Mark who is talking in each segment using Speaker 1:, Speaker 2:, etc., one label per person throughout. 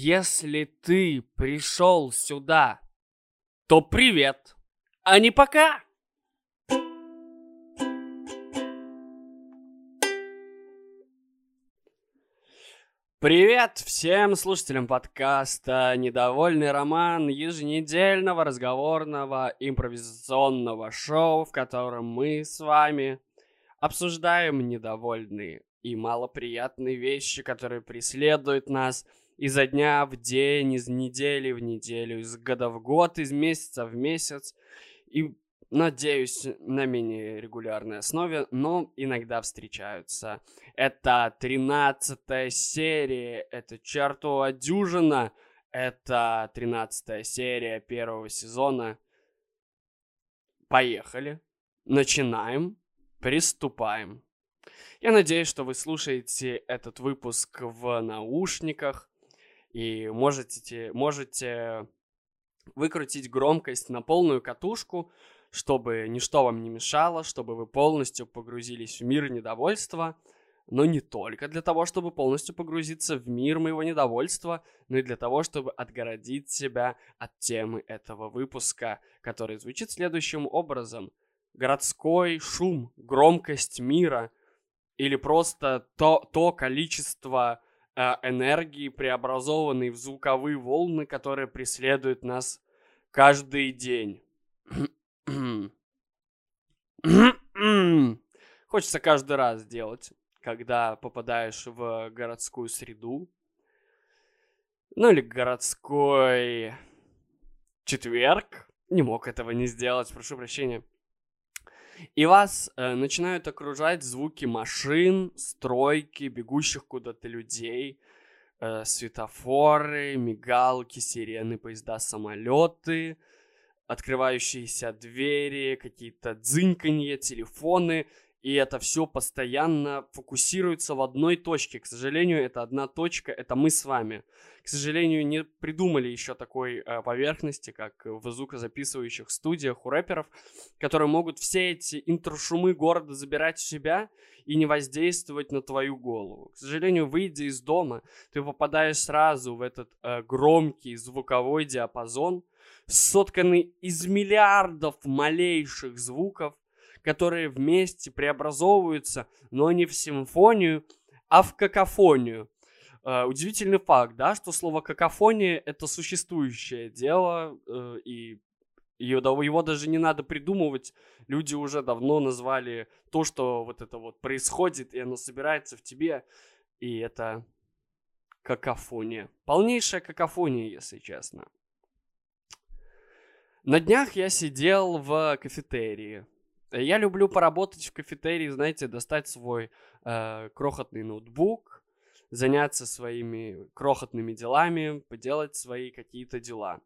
Speaker 1: Если ты пришел сюда, то привет, а не пока. Привет всем слушателям подкаста «Недовольный роман» еженедельного разговорного импровизационного шоу, в котором мы с вами обсуждаем недовольные и малоприятные вещи, которые преследуют нас изо дня в день, из недели в неделю, из года в год, из месяца в месяц. И надеюсь, на менее регулярной основе, но иногда встречаются. Это тринадцатая серия, это чертова дюжина, это тринадцатая серия первого сезона. Поехали, начинаем, приступаем. Я надеюсь, что вы слушаете этот выпуск в наушниках и можете, можете выкрутить громкость на полную катушку, чтобы ничто вам не мешало, чтобы вы полностью погрузились в мир недовольства, но не только для того, чтобы полностью погрузиться в мир моего недовольства, но и для того, чтобы отгородить себя от темы этого выпуска, который звучит следующим образом. Городской шум, громкость мира или просто то, то количество энергии, преобразованной в звуковые волны, которые преследуют нас каждый день. Хочется каждый раз делать, когда попадаешь в городскую среду. Ну или городской четверг. Не мог этого не сделать, прошу прощения. И вас э, начинают окружать звуки машин, стройки, бегущих куда-то людей, э, светофоры, мигалки, сирены, поезда, самолеты, открывающиеся двери, какие-то дзыньканье, телефоны, и это все постоянно фокусируется в одной точке. К сожалению, это одна точка, это мы с вами. К сожалению, не придумали еще такой э, поверхности, как в звукозаписывающих студиях у рэперов, которые могут все эти интрошумы города забирать в себя и не воздействовать на твою голову. К сожалению, выйдя из дома, ты попадаешь сразу в этот э, громкий звуковой диапазон, сотканный из миллиардов малейших звуков, которые вместе преобразовываются, но не в симфонию, а в какофонию. Uh, удивительный факт, да, что слово какофония это существующее дело, uh, и его, его даже не надо придумывать. Люди уже давно назвали то, что вот это вот происходит, и оно собирается в тебе, и это какофония. Полнейшая какофония, если честно. На днях я сидел в кафетерии. Я люблю поработать в кафетерии, знаете, достать свой э, крохотный ноутбук, заняться своими крохотными делами, поделать свои какие-то дела.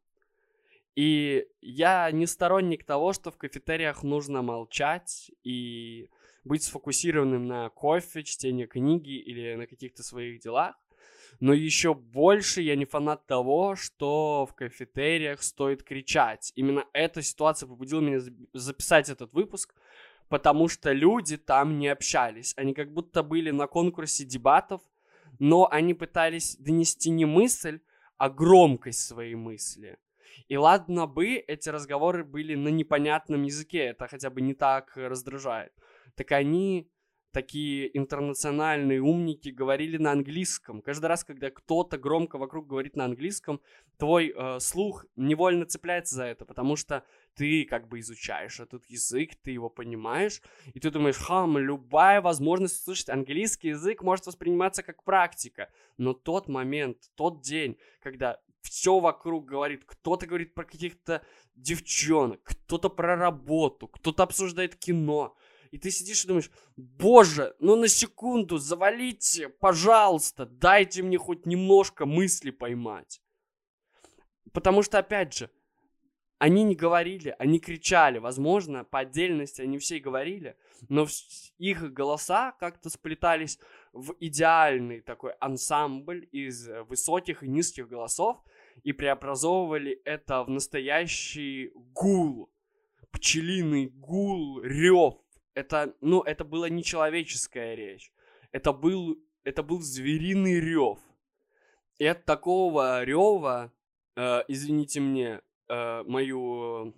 Speaker 1: И я не сторонник того, что в кафетериях нужно молчать и быть сфокусированным на кофе, чтении книги или на каких-то своих делах. Но еще больше я не фанат того, что в кафетериях стоит кричать. Именно эта ситуация побудила меня записать этот выпуск, потому что люди там не общались. Они как будто были на конкурсе дебатов, но они пытались донести не мысль, а громкость своей мысли. И ладно бы эти разговоры были на непонятном языке, это хотя бы не так раздражает. Так они такие интернациональные умники говорили на английском. Каждый раз, когда кто-то громко вокруг говорит на английском, твой э, слух невольно цепляется за это, потому что ты как бы изучаешь этот язык, ты его понимаешь, и ты думаешь, хам, любая возможность услышать английский язык может восприниматься как практика. Но тот момент, тот день, когда все вокруг говорит, кто-то говорит про каких-то девчонок, кто-то про работу, кто-то обсуждает кино, и ты сидишь и думаешь, боже, ну на секунду завалите, пожалуйста, дайте мне хоть немножко мысли поймать. Потому что, опять же, они не говорили, они кричали. Возможно, по отдельности они все и говорили, но их голоса как-то сплетались в идеальный такой ансамбль из высоких и низких голосов и преобразовывали это в настоящий гул, пчелиный гул, рев, это, ну, это была нечеловеческая речь. Это был, это был звериный рев. И от такого рева, э, извините мне, э, мою,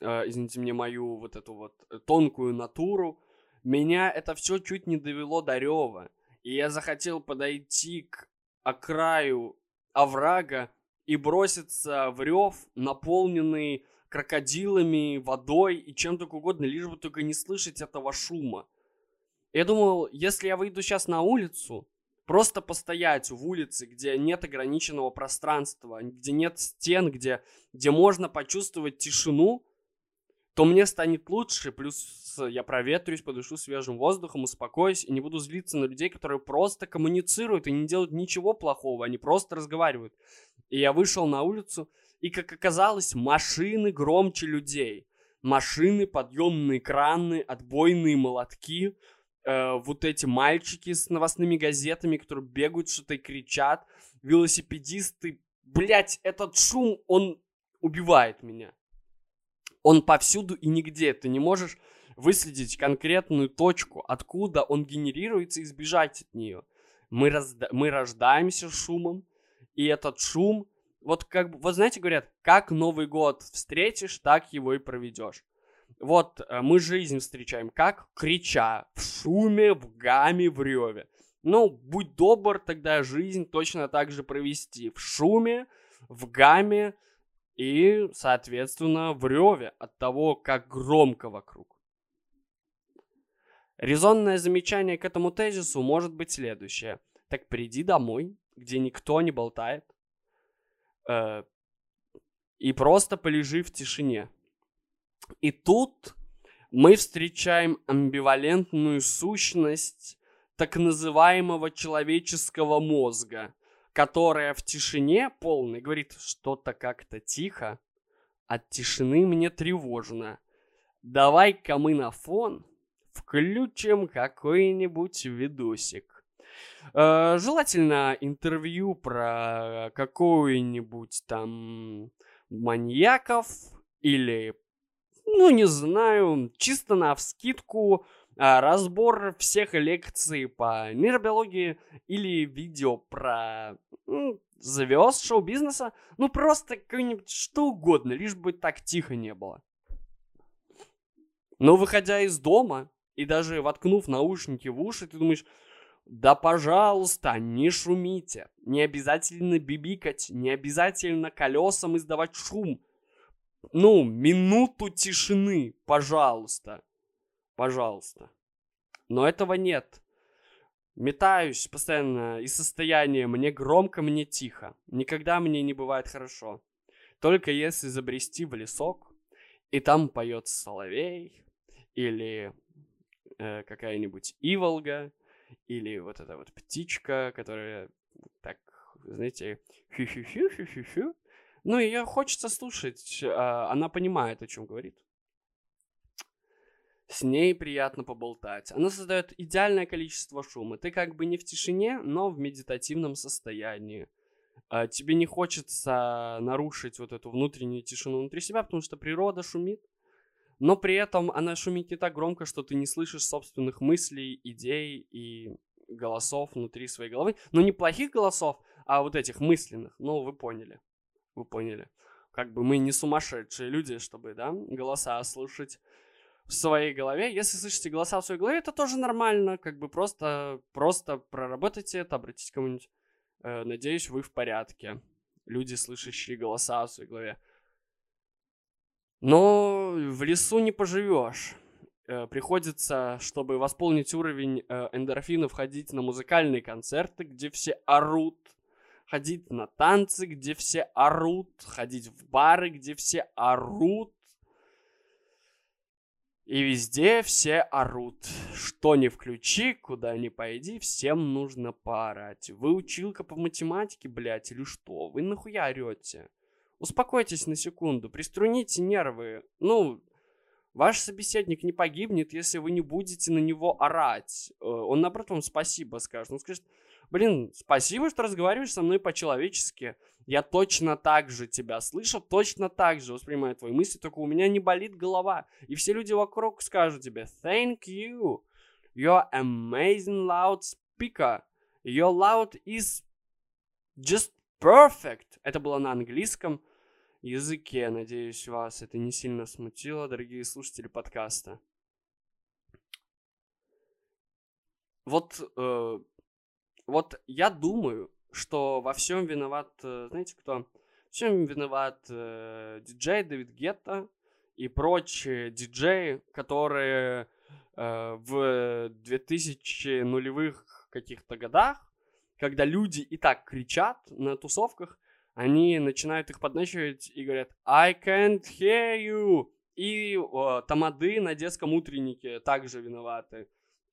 Speaker 1: э, извините мне, мою вот эту вот тонкую натуру, меня это все чуть не довело до рева. И я захотел подойти к окраю оврага и броситься в рев, наполненный крокодилами, водой и чем только угодно, лишь бы только не слышать этого шума. Я думал, если я выйду сейчас на улицу, просто постоять в улице, где нет ограниченного пространства, где нет стен, где, где можно почувствовать тишину, то мне станет лучше, плюс я проветрюсь, подышу свежим воздухом, успокоюсь и не буду злиться на людей, которые просто коммуницируют и не делают ничего плохого, они просто разговаривают. И я вышел на улицу, и, как оказалось, машины громче людей. Машины, подъемные краны, отбойные молотки, э, вот эти мальчики с новостными газетами, которые бегают, что-то и кричат, велосипедисты. Блять, этот шум, он убивает меня. Он повсюду и нигде. Ты не можешь выследить конкретную точку, откуда он генерируется и избежать от нее. Мы, разда- мы рождаемся шумом, и этот шум, вот как бы, вот знаете, говорят, как Новый год встретишь, так его и проведешь. Вот э, мы жизнь встречаем, как крича, в шуме, в гаме, в реве. Ну, будь добр, тогда жизнь точно так же провести. В шуме, в гаме и, соответственно, в реве от того, как громко вокруг. Резонное замечание к этому тезису может быть следующее. Так приди домой, где никто не болтает, э, и просто полежи в тишине. И тут мы встречаем амбивалентную сущность так называемого человеческого мозга, которая в тишине полной говорит что-то как-то тихо, от тишины мне тревожно. Давай-ка мы на фон включим какой-нибудь видосик. Э, желательно интервью про какой-нибудь там маньяков или, ну не знаю, чисто на вскидку а, разбор всех лекций по нейробиологии или видео про ну, звезд шоу-бизнеса, ну просто какое-нибудь что угодно, лишь бы так тихо не было. Но выходя из дома и даже воткнув наушники в уши, ты думаешь, да пожалуйста, не шумите. Не обязательно бибикать, не обязательно колесам издавать шум. Ну, минуту тишины, пожалуйста. Пожалуйста. Но этого нет. Метаюсь постоянно из состояния мне громко, мне тихо. Никогда мне не бывает хорошо. Только если забрести в лесок, и там поет соловей, или э, какая-нибудь иволга, или вот эта вот птичка, которая так, знаете, хю-хю-хю-хю-хю-хю. Ну, ее хочется слушать, а она понимает, о чем говорит. С ней приятно поболтать. Она создает идеальное количество шума. Ты как бы не в тишине, но в медитативном состоянии. А тебе не хочется нарушить вот эту внутреннюю тишину внутри себя, потому что природа шумит но при этом она шумит не так громко, что ты не слышишь собственных мыслей, идей и голосов внутри своей головы. Ну, не плохих голосов, а вот этих мысленных. Ну, вы поняли. Вы поняли. Как бы мы не сумасшедшие люди, чтобы, да, голоса слушать в своей голове. Если слышите голоса в своей голове, это тоже нормально. Как бы просто, просто проработайте это, обратитесь к кому-нибудь. Э, надеюсь, вы в порядке. Люди, слышащие голоса в своей голове. Но в лесу не поживешь. Э, приходится, чтобы восполнить уровень э, эндорфинов, ходить на музыкальные концерты, где все орут, ходить на танцы, где все орут, ходить в бары, где все орут. И везде все орут. Что не включи, куда не пойди, всем нужно поорать. Вы училка по математике, блядь, или что? Вы нахуя орете? Успокойтесь на секунду, приструните нервы. Ну, ваш собеседник не погибнет, если вы не будете на него орать. Э, он, наоборот, вам спасибо скажет. Он скажет, блин, спасибо, что разговариваешь со мной по-человечески. Я точно так же тебя слышу, точно так же воспринимаю твои мысли, только у меня не болит голова. И все люди вокруг скажут тебе, thank you, you're amazing loud speaker. Your loud is just perfect. Это было на английском языке. Надеюсь, вас это не сильно смутило, дорогие слушатели подкаста. Вот, э, вот я думаю, что во всем виноват, э, знаете кто? В чем виноват э, диджей Дэвид Гетта и прочие диджеи, которые э, в 2000 нулевых каких-то годах, когда люди и так кричат на тусовках, они начинают их подначивать и говорят «I can't hear you!» И о, тамады на детском утреннике также виноваты.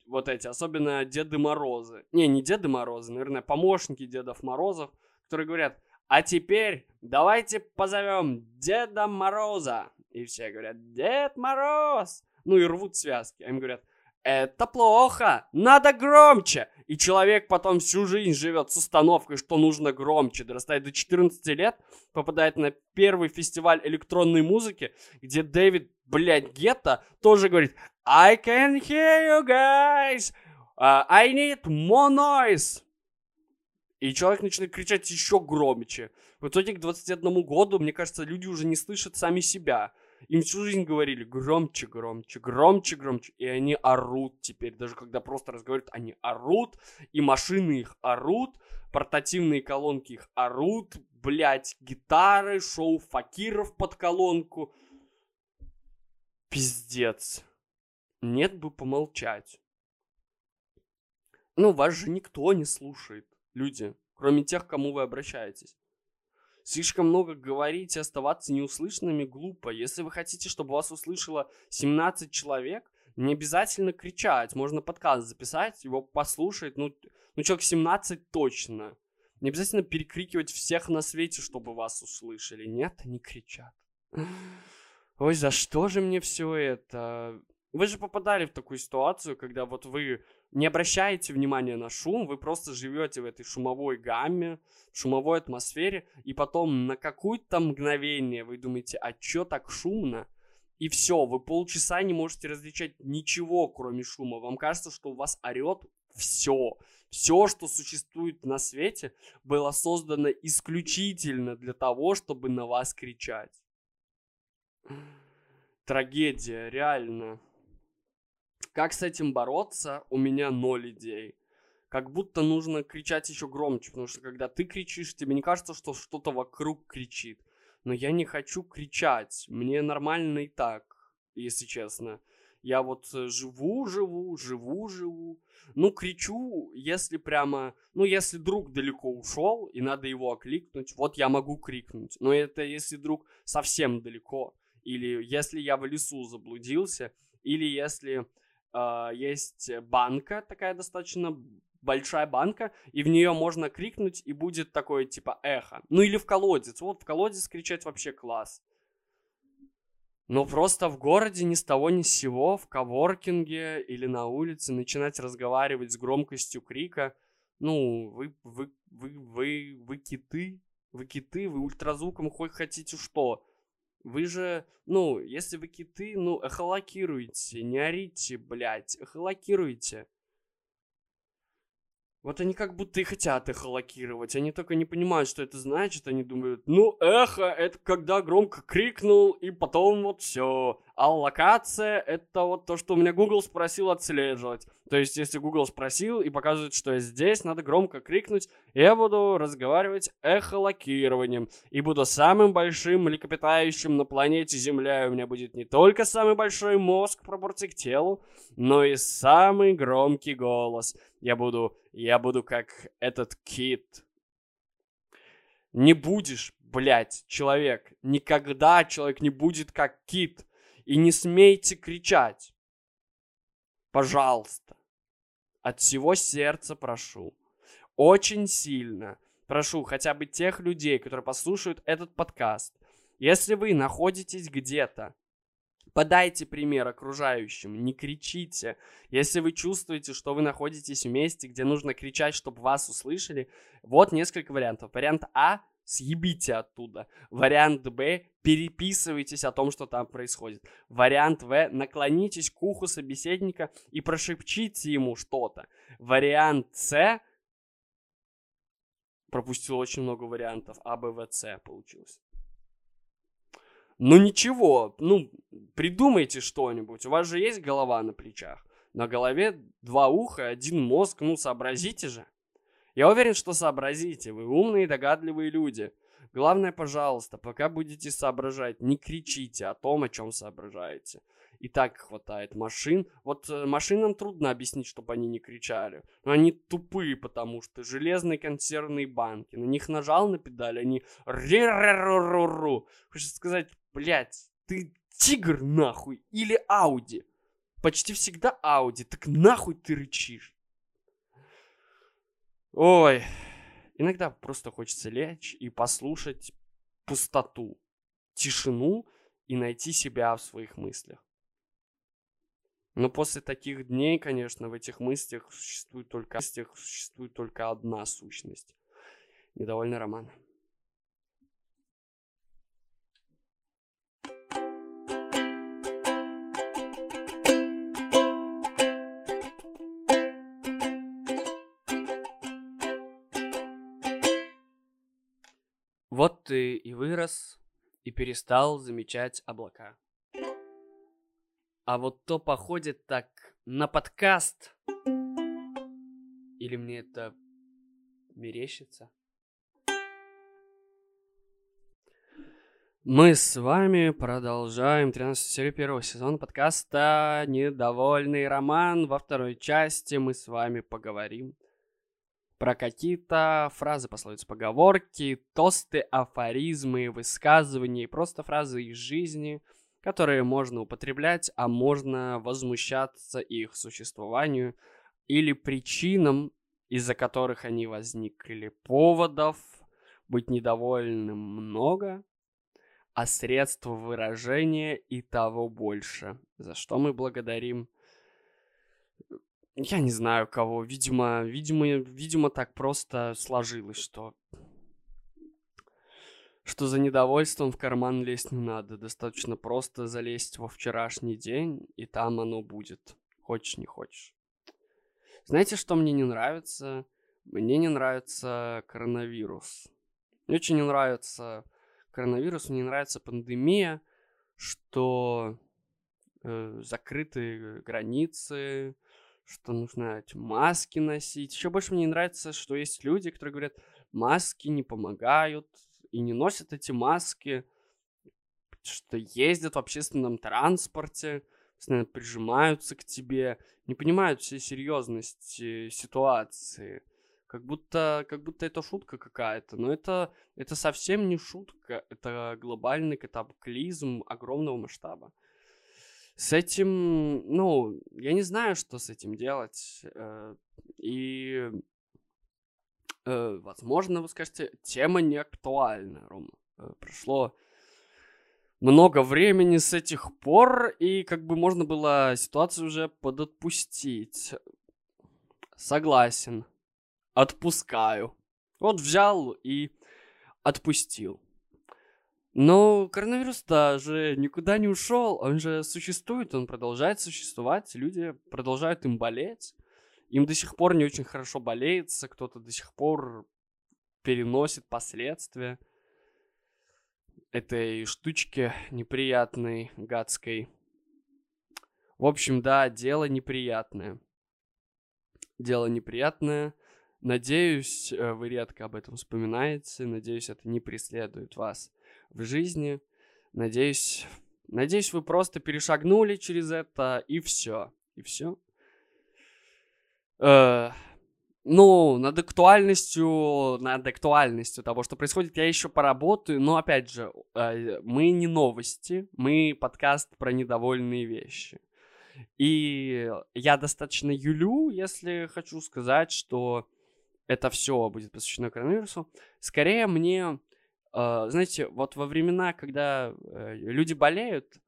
Speaker 1: Вот эти, особенно Деды Морозы. Не, не Деды Морозы, наверное, помощники Дедов Морозов, которые говорят «А теперь давайте позовем Деда Мороза!» И все говорят «Дед Мороз!» Ну и рвут связки. А им говорят «Это плохо! Надо громче!» И человек потом всю жизнь живет с установкой, что нужно громче, дорастает до 14 лет, попадает на первый фестиваль электронной музыки, где Дэвид, блядь, Гетто тоже говорит I can hear you guys! Uh, I need more noise! И человек начинает кричать еще громче. В итоге к 21 году, мне кажется, люди уже не слышат сами себя. Им всю жизнь говорили громче, громче, громче, громче. И они орут теперь. Даже когда просто разговаривают, они орут. И машины их орут. Портативные колонки их орут. Блять, гитары, шоу факиров под колонку. Пиздец. Нет бы помолчать. Ну, вас же никто не слушает, люди, кроме тех, к кому вы обращаетесь. Слишком много говорить и оставаться неуслышанными глупо. Если вы хотите, чтобы вас услышало 17 человек, не обязательно кричать. Можно подкаст записать, его послушать. Ну, ну человек 17 точно. Не обязательно перекрикивать всех на свете, чтобы вас услышали. Нет, они кричат. Ой, за что же мне все это? Вы же попадали в такую ситуацию, когда вот вы не обращаете внимания на шум, вы просто живете в этой шумовой гамме, шумовой атмосфере, и потом на какое-то мгновение вы думаете, а чё так шумно? И все, вы полчаса не можете различать ничего, кроме шума. Вам кажется, что у вас орет все. Все, что существует на свете, было создано исключительно для того, чтобы на вас кричать. Трагедия, реально. Как с этим бороться? У меня ноль идей. Как будто нужно кричать еще громче, потому что когда ты кричишь, тебе не кажется, что что-то вокруг кричит. Но я не хочу кричать. Мне нормально и так, если честно. Я вот э, живу, живу, живу, живу. Ну, кричу, если прямо... Ну, если друг далеко ушел, и надо его окликнуть, вот я могу крикнуть. Но это если друг совсем далеко. Или если я в лесу заблудился. Или если э, есть банка такая достаточно большая банка, и в нее можно крикнуть, и будет такое типа эхо. Ну или в колодец. Вот в колодец кричать вообще класс. Но просто в городе ни с того ни с сего, в коворкинге или на улице начинать разговаривать с громкостью крика. Ну, вы, вы, вы, вы, вы киты, вы киты, вы ультразвуком хоть хотите что. Вы же, ну, если вы киты, ну, эхолокируйте, не орите, блядь, эхолокируйте. Вот они как будто и хотят эхо локировать. Они только не понимают, что это значит. Они думают, ну, эхо, это когда громко крикнул, и потом вот все. А локация, это вот то, что у меня Google спросил отслеживать. То есть, если Google спросил и показывает, что я здесь, надо громко крикнуть, я буду разговаривать эхолокированием. И буду самым большим млекопитающим на планете Земля. у меня будет не только самый большой мозг пропорции к телу, но и самый громкий голос. Я буду, я буду как этот кит. Не будешь, блядь, человек. Никогда человек не будет как кит. И не смейте кричать. Пожалуйста. От всего сердца прошу. Очень сильно прошу хотя бы тех людей, которые послушают этот подкаст. Если вы находитесь где-то Подайте пример окружающим, не кричите. Если вы чувствуете, что вы находитесь в месте, где нужно кричать, чтобы вас услышали, вот несколько вариантов. Вариант А – съебите оттуда. Вариант Б – переписывайтесь о том, что там происходит. Вариант В – наклонитесь к уху собеседника и прошепчите ему что-то. Вариант С пропустил очень много вариантов. А, Б, В, С получилось. Ну ничего, ну придумайте что-нибудь. У вас же есть голова на плечах. На голове два уха, один мозг. Ну сообразите же. Я уверен, что сообразите. Вы умные, догадливые люди. Главное, пожалуйста, пока будете соображать, не кричите о том, о чем соображаете. И так хватает машин. Вот э, машинам трудно объяснить, чтобы они не кричали. Но они тупые, потому что железные консервные банки. На них нажал на педаль, они ру Хочется сказать, блядь, ты тигр нахуй или Ауди? Почти всегда Ауди, так нахуй ты рычишь? Ой, иногда просто хочется лечь и послушать пустоту, тишину и найти себя в своих мыслях. Но после таких дней, конечно, в этих мыслях существует только, мыслях существует только одна сущность. Недовольный роман. Вот ты и вырос, и перестал замечать облака. А вот то походит так на подкаст. Или мне это мерещится? Мы с вами продолжаем 13 серию первого сезона подкаста «Недовольный роман». Во второй части мы с вами поговорим про какие-то фразы, пословицы, поговорки, тосты, афоризмы, высказывания и просто фразы из жизни, которые можно употреблять, а можно возмущаться их существованию или причинам, из-за которых они возникли. Поводов быть недовольным много, а средств выражения и того больше, за что мы благодарим я не знаю кого. Видимо, видимо, видимо, так просто сложилось, что что за недовольством в карман лезть не надо. Достаточно просто залезть во вчерашний день, и там оно будет. Хочешь, не хочешь. Знаете, что мне не нравится? Мне не нравится коронавирус. Мне очень не нравится коронавирус, мне не нравится пандемия, что э, закрыты границы, что нужно маски носить. Еще больше мне нравится, что есть люди, которые говорят, маски не помогают и не носят эти маски, что ездят в общественном транспорте, постоянно прижимаются к тебе, не понимают всей серьезности ситуации. Как будто, как будто это шутка какая-то. Но это, это совсем не шутка. Это глобальный катаклизм огромного масштаба. С этим, ну, я не знаю, что с этим делать. Э, и, э, возможно, вы скажете, тема не актуальна, Рома. Э, прошло много времени с этих пор, и как бы можно было ситуацию уже подотпустить. Согласен. Отпускаю. Вот взял и отпустил. Но коронавирус даже никуда не ушел, он же существует, он продолжает существовать, люди продолжают им болеть. Им до сих пор не очень хорошо болеется, кто-то до сих пор переносит последствия этой штучки неприятной, гадской. В общем, да, дело неприятное. Дело неприятное. Надеюсь, э, вы редко об этом вспоминаете. Надеюсь, это не преследует вас в жизни. Надеюсь, надеюсь, вы просто перешагнули через это и все, и все. Э, ну, над актуальностью, над актуальностью того, что происходит, я еще поработаю. Но опять же, э, мы не новости, мы подкаст про недовольные вещи. И я достаточно юлю, если хочу сказать, что это все будет посвящено коронавирусу. Скорее мне знаете, вот во времена, когда uh, люди болеют,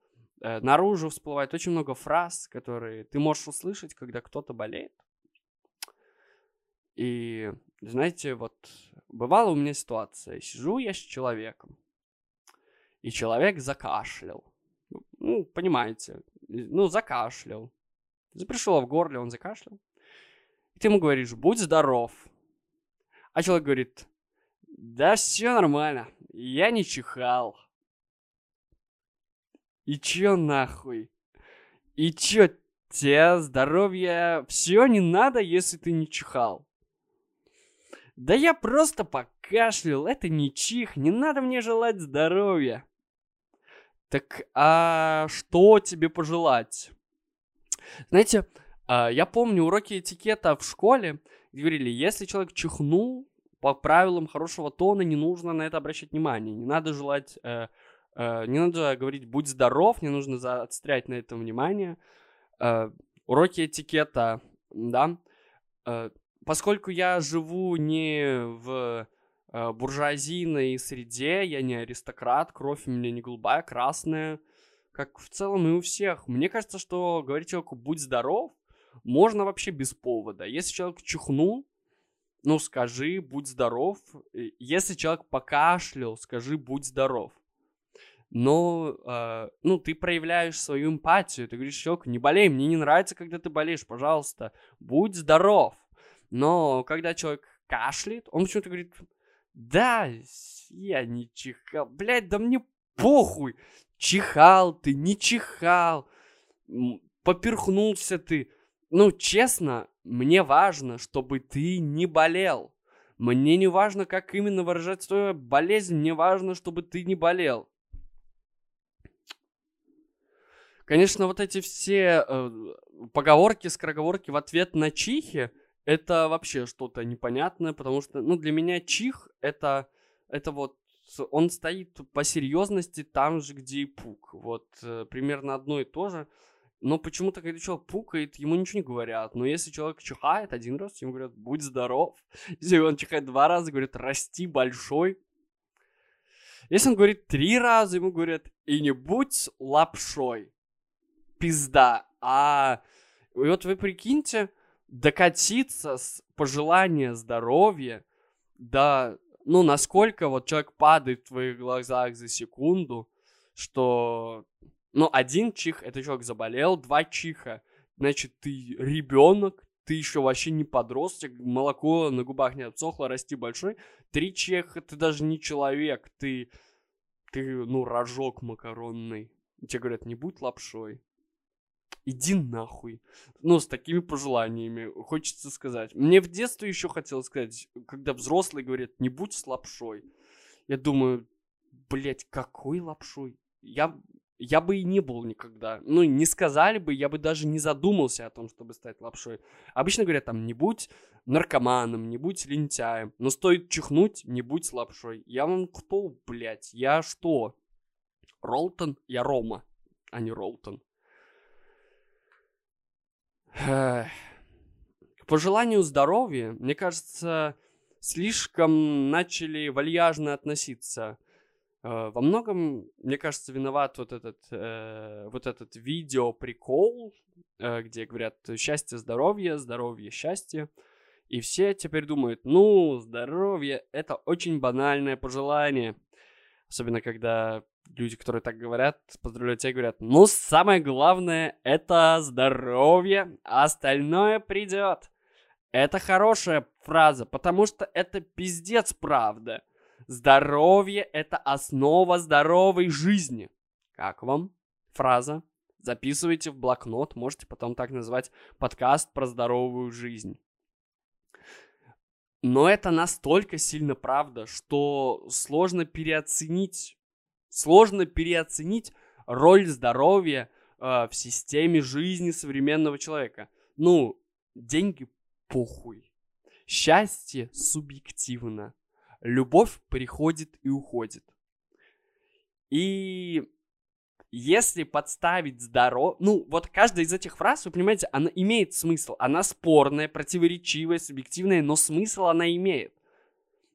Speaker 1: uh, наружу всплывает очень много фраз, которые ты можешь услышать, когда кто-то болеет. И, знаете, вот бывала у меня ситуация. Сижу я с человеком, и человек закашлял. Ну, понимаете, ну, закашлял. Запришило в горле, он закашлял. И ты ему говоришь, будь здоров. А человек говорит, Да все нормально. Я не чихал. И чё нахуй? И чё, тебе здоровье все не надо, если ты не чихал? Да я просто покашлял, это не чих, не надо мне желать здоровья. Так, а что тебе пожелать? Знаете, а, я помню уроки этикета в школе, говорили, если человек чихнул, по правилам хорошего тона не нужно на это обращать внимание. Не надо желать, э, э, не надо говорить «будь здоров», не нужно заострять на этом внимание. Э, уроки этикета, да. Э, поскольку я живу не в э, буржуазийной среде, я не аристократ, кровь у меня не голубая, красная, как в целом и у всех. Мне кажется, что говорить человеку «будь здоров» можно вообще без повода. Если человек чихнул, ну, скажи «будь здоров». Если человек покашлял, скажи «будь здоров». Но, э, ну, ты проявляешь свою эмпатию, ты говоришь человеку «не болей, мне не нравится, когда ты болеешь, пожалуйста, будь здоров». Но когда человек кашляет, он почему-то говорит «да, я не чихал, блядь, да мне похуй, чихал ты, не чихал, поперхнулся ты». Ну, честно, мне важно, чтобы ты не болел. Мне не важно, как именно выражать свою болезнь, мне важно, чтобы ты не болел. Конечно, вот эти все э, поговорки, скороговорки в ответ на чихи, это вообще что-то непонятное, потому что, ну, для меня чих это, это вот он стоит по серьезности там же, где и пук. Вот э, примерно одно и то же. Но почему-то, когда человек пукает, ему ничего не говорят. Но если человек чихает один раз, ему говорят, будь здоров. Если он чихает два раза, говорят, расти большой. Если он говорит три раза, ему говорят, и не будь лапшой. Пизда. А и вот вы прикиньте, докатиться с пожелания здоровья до, ну, насколько вот человек падает в твоих глазах за секунду, что но один чих, это человек заболел, два чиха, значит, ты ребенок, ты еще вообще не подросток, молоко на губах не отсохло, расти большой. Три чиха, ты даже не человек, ты, ты, ну, рожок макаронный. тебе говорят, не будь лапшой. Иди нахуй. Ну, с такими пожеланиями, хочется сказать. Мне в детстве еще хотелось сказать, когда взрослые говорят, не будь с лапшой. Я думаю, блять, какой лапшой? Я я бы и не был никогда. Ну, не сказали бы, я бы даже не задумался о том, чтобы стать лапшой. Обычно говорят там, не будь наркоманом, не будь лентяем. Но стоит чихнуть, не будь лапшой. Я вам кто, блядь? Я что? Ролтон? Я Рома, а не Ролтон. К пожеланию здоровья, мне кажется, слишком начали вальяжно относиться во многом, мне кажется, виноват вот этот, э, вот этот видео-прикол, э, где говорят «счастье, здоровье, здоровье, счастье». И все теперь думают, ну, здоровье — это очень банальное пожелание. Особенно, когда люди, которые так говорят, поздравляют тебя, говорят, ну, самое главное — это здоровье, а остальное придет. Это хорошая фраза, потому что это пиздец правда. Здоровье – это основа здоровой жизни. Как вам фраза? Записывайте в блокнот, можете потом так назвать подкаст про здоровую жизнь. Но это настолько сильно правда, что сложно переоценить, сложно переоценить роль здоровья э, в системе жизни современного человека. Ну, деньги похуй. Счастье субъективно любовь приходит и уходит. И если подставить здоров... Ну, вот каждая из этих фраз, вы понимаете, она имеет смысл. Она спорная, противоречивая, субъективная, но смысл она имеет.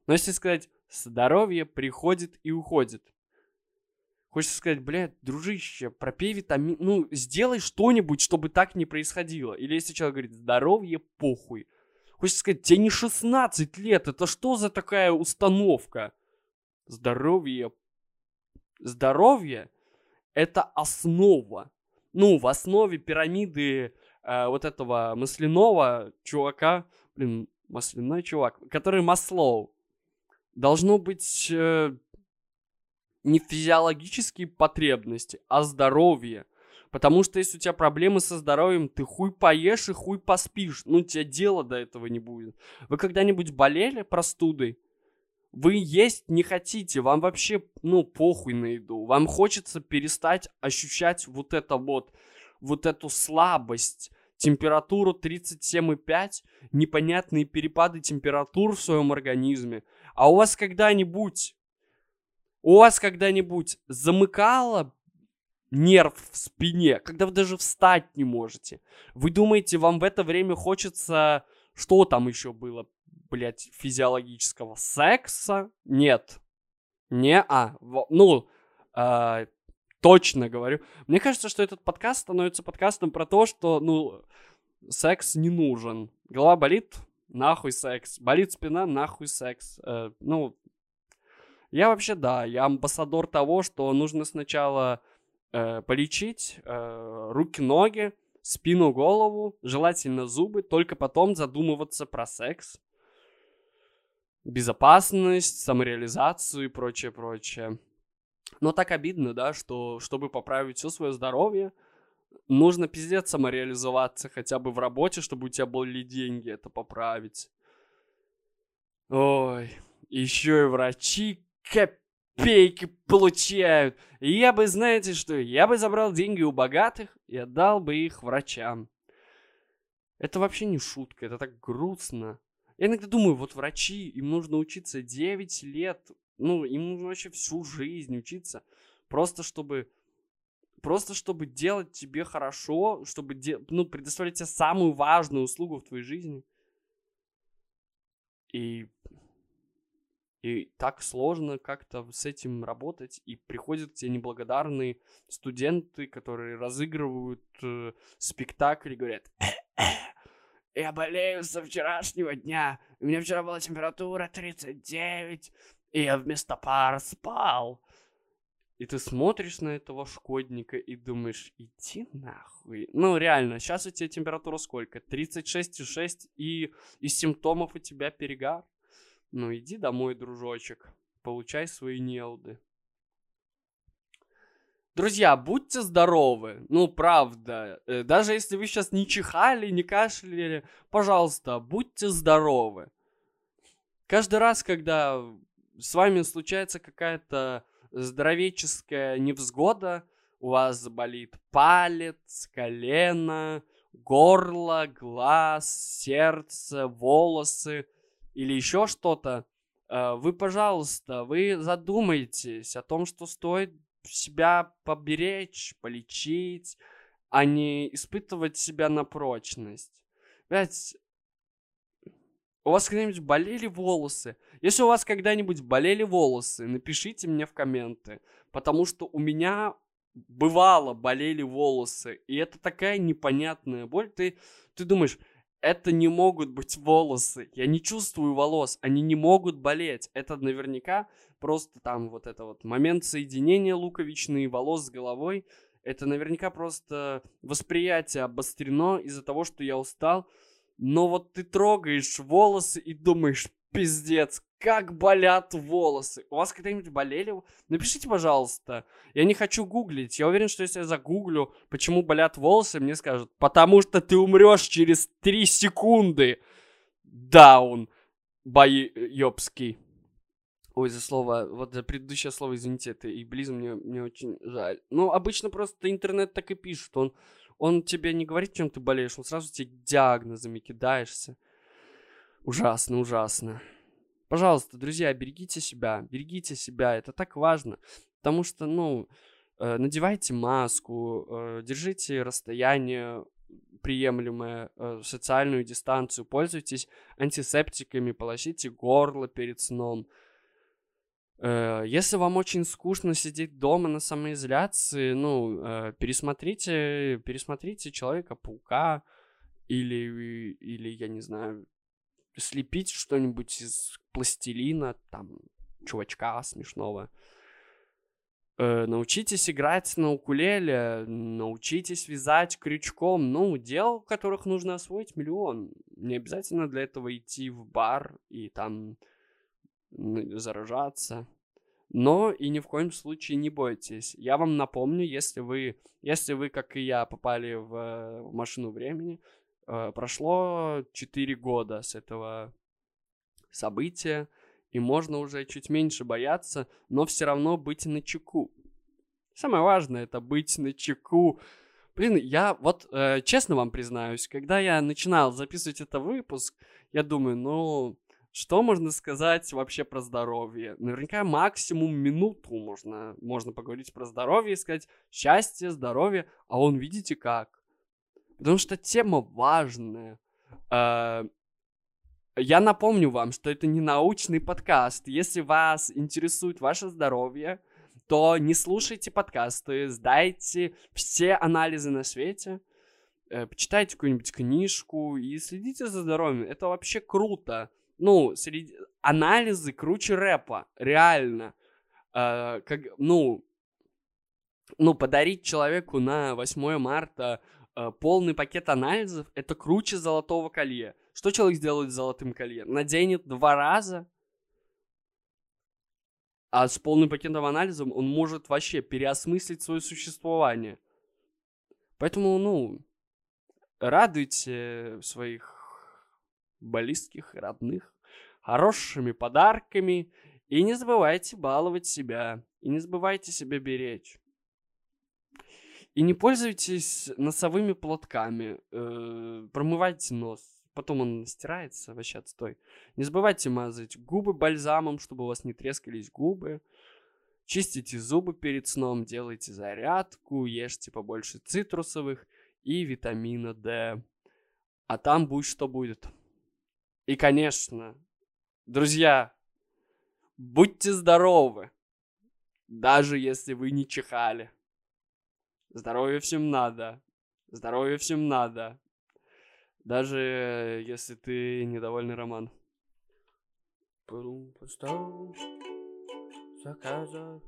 Speaker 1: Но если сказать «здоровье приходит и уходит», Хочется сказать, блядь, дружище, пропей витамин, ну, сделай что-нибудь, чтобы так не происходило. Или если человек говорит, здоровье, похуй. Хочется сказать, тебе не 16 лет, это что за такая установка? Здоровье. Здоровье — это основа. Ну, в основе пирамиды э, вот этого масляного чувака, блин, масляной чувак, который Маслоу. должно быть э, не физиологические потребности, а здоровье. Потому что если у тебя проблемы со здоровьем, ты хуй поешь и хуй поспишь. Ну, у тебя дела до этого не будет. Вы когда-нибудь болели простудой? Вы есть не хотите, вам вообще, ну, похуй на еду. Вам хочется перестать ощущать вот это вот, вот эту слабость, температуру 37,5, непонятные перепады температур в своем организме. А у вас когда-нибудь, у вас когда-нибудь замыкало нерв в спине, когда вы даже встать не можете. Вы думаете, вам в это время хочется... Что там еще было, блядь, физиологического? Секса? Нет. Не, а, ну, э, точно говорю. Мне кажется, что этот подкаст становится подкастом про то, что, ну, секс не нужен. Голова болит, нахуй секс. Болит спина, нахуй секс. Э, ну, я вообще, да, я амбассадор того, что нужно сначала э, полечить э, руки-ноги, спину, голову, желательно зубы, только потом задумываться про секс, безопасность, самореализацию и прочее, прочее. Но так обидно, да, что чтобы поправить все свое здоровье, нужно пиздец самореализоваться хотя бы в работе, чтобы у тебя были деньги это поправить. Ой, еще и врачи копейки получают. И я бы, знаете что, я бы забрал деньги у богатых и отдал бы их врачам. Это вообще не шутка, это так грустно. Я иногда думаю, вот врачи, им нужно учиться 9 лет, ну, им нужно вообще всю жизнь учиться, просто чтобы просто чтобы делать тебе хорошо, чтобы де- ну, предоставлять тебе самую важную услугу в твоей жизни. И, и так сложно как-то с этим работать. И приходят к тебе неблагодарные студенты, которые разыгрывают э, спектакль и говорят, я болею со вчерашнего дня. У меня вчера была температура 39, и я вместо пар спал. И ты смотришь на этого шкодника и думаешь, иди нахуй. Ну, реально, сейчас у тебя температура сколько? 36,6 и из симптомов у тебя перегар. Ну, иди домой, дружочек. Получай свои неуды. Друзья, будьте здоровы. Ну, правда. Э, даже если вы сейчас не чихали, не кашляли, пожалуйста, будьте здоровы. Каждый раз, когда с вами случается какая-то здоровеческая невзгода, у вас заболит палец, колено, горло, глаз, сердце, волосы или еще что-то, э, вы, пожалуйста, вы задумайтесь о том, что стоит себя поберечь, полечить, а не испытывать себя на прочность. Ведь у вас когда-нибудь болели волосы? Если у вас когда-нибудь болели волосы, напишите мне в комменты. Потому что у меня бывало болели волосы. И это такая непонятная боль. Ты, ты думаешь, это не могут быть волосы. Я не чувствую волос. Они не могут болеть. Это наверняка просто там вот это вот момент соединения луковичные волос с головой. Это наверняка просто восприятие обострено из-за того, что я устал. Но вот ты трогаешь волосы и думаешь, пиздец, как болят волосы. У вас когда-нибудь болели? Напишите, пожалуйста. Я не хочу гуглить. Я уверен, что если я загуглю, почему болят волосы, мне скажут, потому что ты умрешь через 3 секунды. Даун. Боёбский. Ой, за слово, вот за предыдущее слово, извините, это и близ мне, мне очень жаль. Ну, обычно просто интернет так и пишет, он он тебе не говорит, чем ты болеешь, он сразу тебе диагнозами кидаешься. Ужасно, ужасно. Пожалуйста, друзья, берегите себя, берегите себя, это так важно. Потому что, ну, э, надевайте маску, э, держите расстояние приемлемое, э, социальную дистанцию, пользуйтесь антисептиками, полощите горло перед сном. Если вам очень скучно сидеть дома на самоизоляции, ну, пересмотрите, пересмотрите Человека-паука или, или, я не знаю, слепить что-нибудь из пластилина, там, чувачка смешного. Э, научитесь играть на укулеле, научитесь вязать крючком. Ну, дел, которых нужно освоить миллион. Не обязательно для этого идти в бар и там заражаться. Но и ни в коем случае не бойтесь. Я вам напомню, если вы, если вы, как и я, попали в, в машину времени, э, прошло 4 года с этого события, и можно уже чуть меньше бояться, но все равно быть на чеку. Самое важное это быть на чеку. Блин, я вот э, честно вам признаюсь, когда я начинал записывать этот выпуск, я думаю, ну что можно сказать вообще про здоровье? Наверняка максимум минуту можно, можно поговорить про здоровье и сказать счастье, здоровье, а он видите как. Потому что тема важная. Э, я напомню вам, что это не научный подкаст. Если вас интересует ваше здоровье, то не слушайте подкасты, сдайте все анализы на свете, э, почитайте какую-нибудь книжку и следите за здоровьем. Это вообще круто. Ну, среди... анализы круче рэпа, реально. Э, как, ну, ну, подарить человеку на 8 марта полный пакет анализов, это круче золотого колье. Что человек сделает с золотым колье? Наденет два раза, а с полным пакетом анализом он может вообще переосмыслить свое существование. Поэтому, ну, радуйте своих близких родных хорошими подарками и не забывайте баловать себя, и не забывайте себя беречь. И не пользуйтесь носовыми платками, э, промывайте нос потом он стирается, вообще отстой. Не забывайте мазать губы бальзамом, чтобы у вас не трескались губы. Чистите зубы перед сном, делайте зарядку, ешьте побольше цитрусовых и витамина D. А там будет что будет. И, конечно, друзья, будьте здоровы, даже если вы не чихали. Здоровья всем надо. Здоровья всем надо. Даже если ты недовольный роман. Заказов,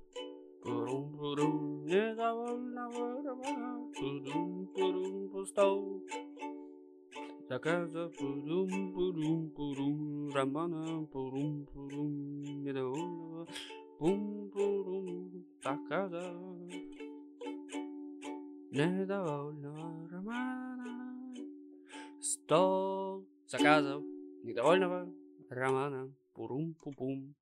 Speaker 1: пурум пурум. Пурум романа, пурум пурум, недовольного, пум пурум, заказов, недовольного романа. Стол заказов недовольного романа. Пурум-пупум.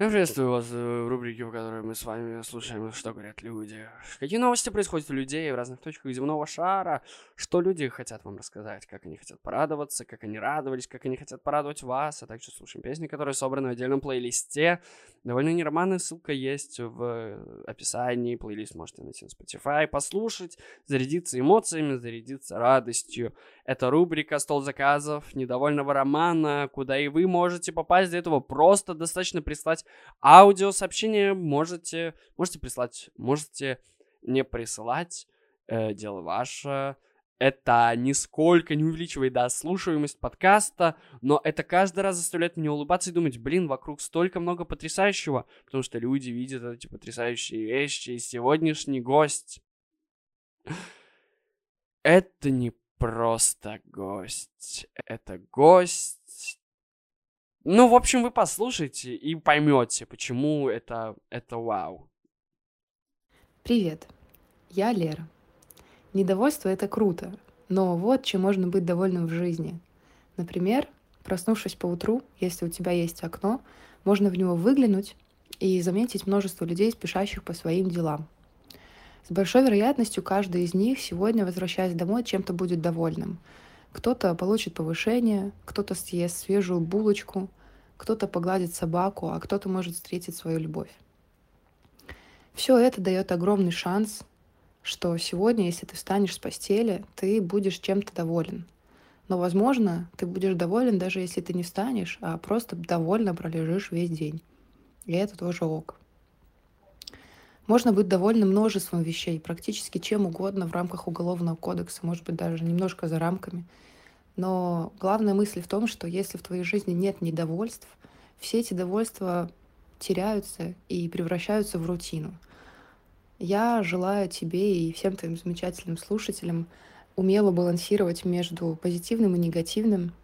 Speaker 1: Я приветствую вас в рубрике, в которой мы с вами слушаем, что говорят люди. Какие новости происходят у людей в разных точках земного шара, что люди хотят вам рассказать, как они хотят порадоваться, как они радовались, как они хотят порадовать вас, а также слушаем песни, которые собраны в отдельном плейлисте. Довольно не романы, ссылка есть в описании, плейлист можете найти на Spotify, послушать, зарядиться эмоциями, зарядиться радостью. Это рубрика «Стол заказов» недовольного романа, куда и вы можете попасть. Для этого просто достаточно прислать Аудиосообщение можете, можете прислать, можете не присылать, э, дело ваше. Это нисколько не увеличивает, да, слушаемость подкаста, но это каждый раз заставляет меня улыбаться и думать, блин, вокруг столько много потрясающего, потому что люди видят эти потрясающие вещи, и сегодняшний гость... Это не просто гость, это гость ну, в общем, вы послушайте и поймете, почему это, это вау.
Speaker 2: Привет, я Лера. Недовольство — это круто, но вот чем можно быть довольным в жизни. Например, проснувшись по утру, если у тебя есть окно, можно в него выглянуть и заметить множество людей, спешащих по своим делам. С большой вероятностью каждый из них сегодня, возвращаясь домой, чем-то будет довольным — кто-то получит повышение, кто-то съест свежую булочку, кто-то погладит собаку, а кто-то может встретить свою любовь. Все это дает огромный шанс, что сегодня, если ты встанешь с постели, ты будешь чем-то доволен. Но, возможно, ты будешь доволен, даже если ты не встанешь, а просто довольно пролежишь весь день. И это тоже ок. Можно быть довольным множеством вещей, практически чем угодно в рамках Уголовного кодекса, может быть, даже немножко за рамками. Но главная мысль в том, что если в твоей жизни нет недовольств, все эти довольства теряются и превращаются в рутину. Я желаю тебе и всем твоим замечательным слушателям умело балансировать между позитивным и негативным,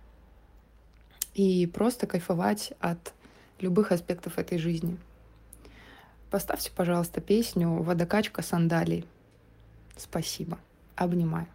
Speaker 2: и просто кайфовать от любых аспектов этой жизни. Поставьте, пожалуйста, песню «Водокачка сандалий». Спасибо. Обнимаю.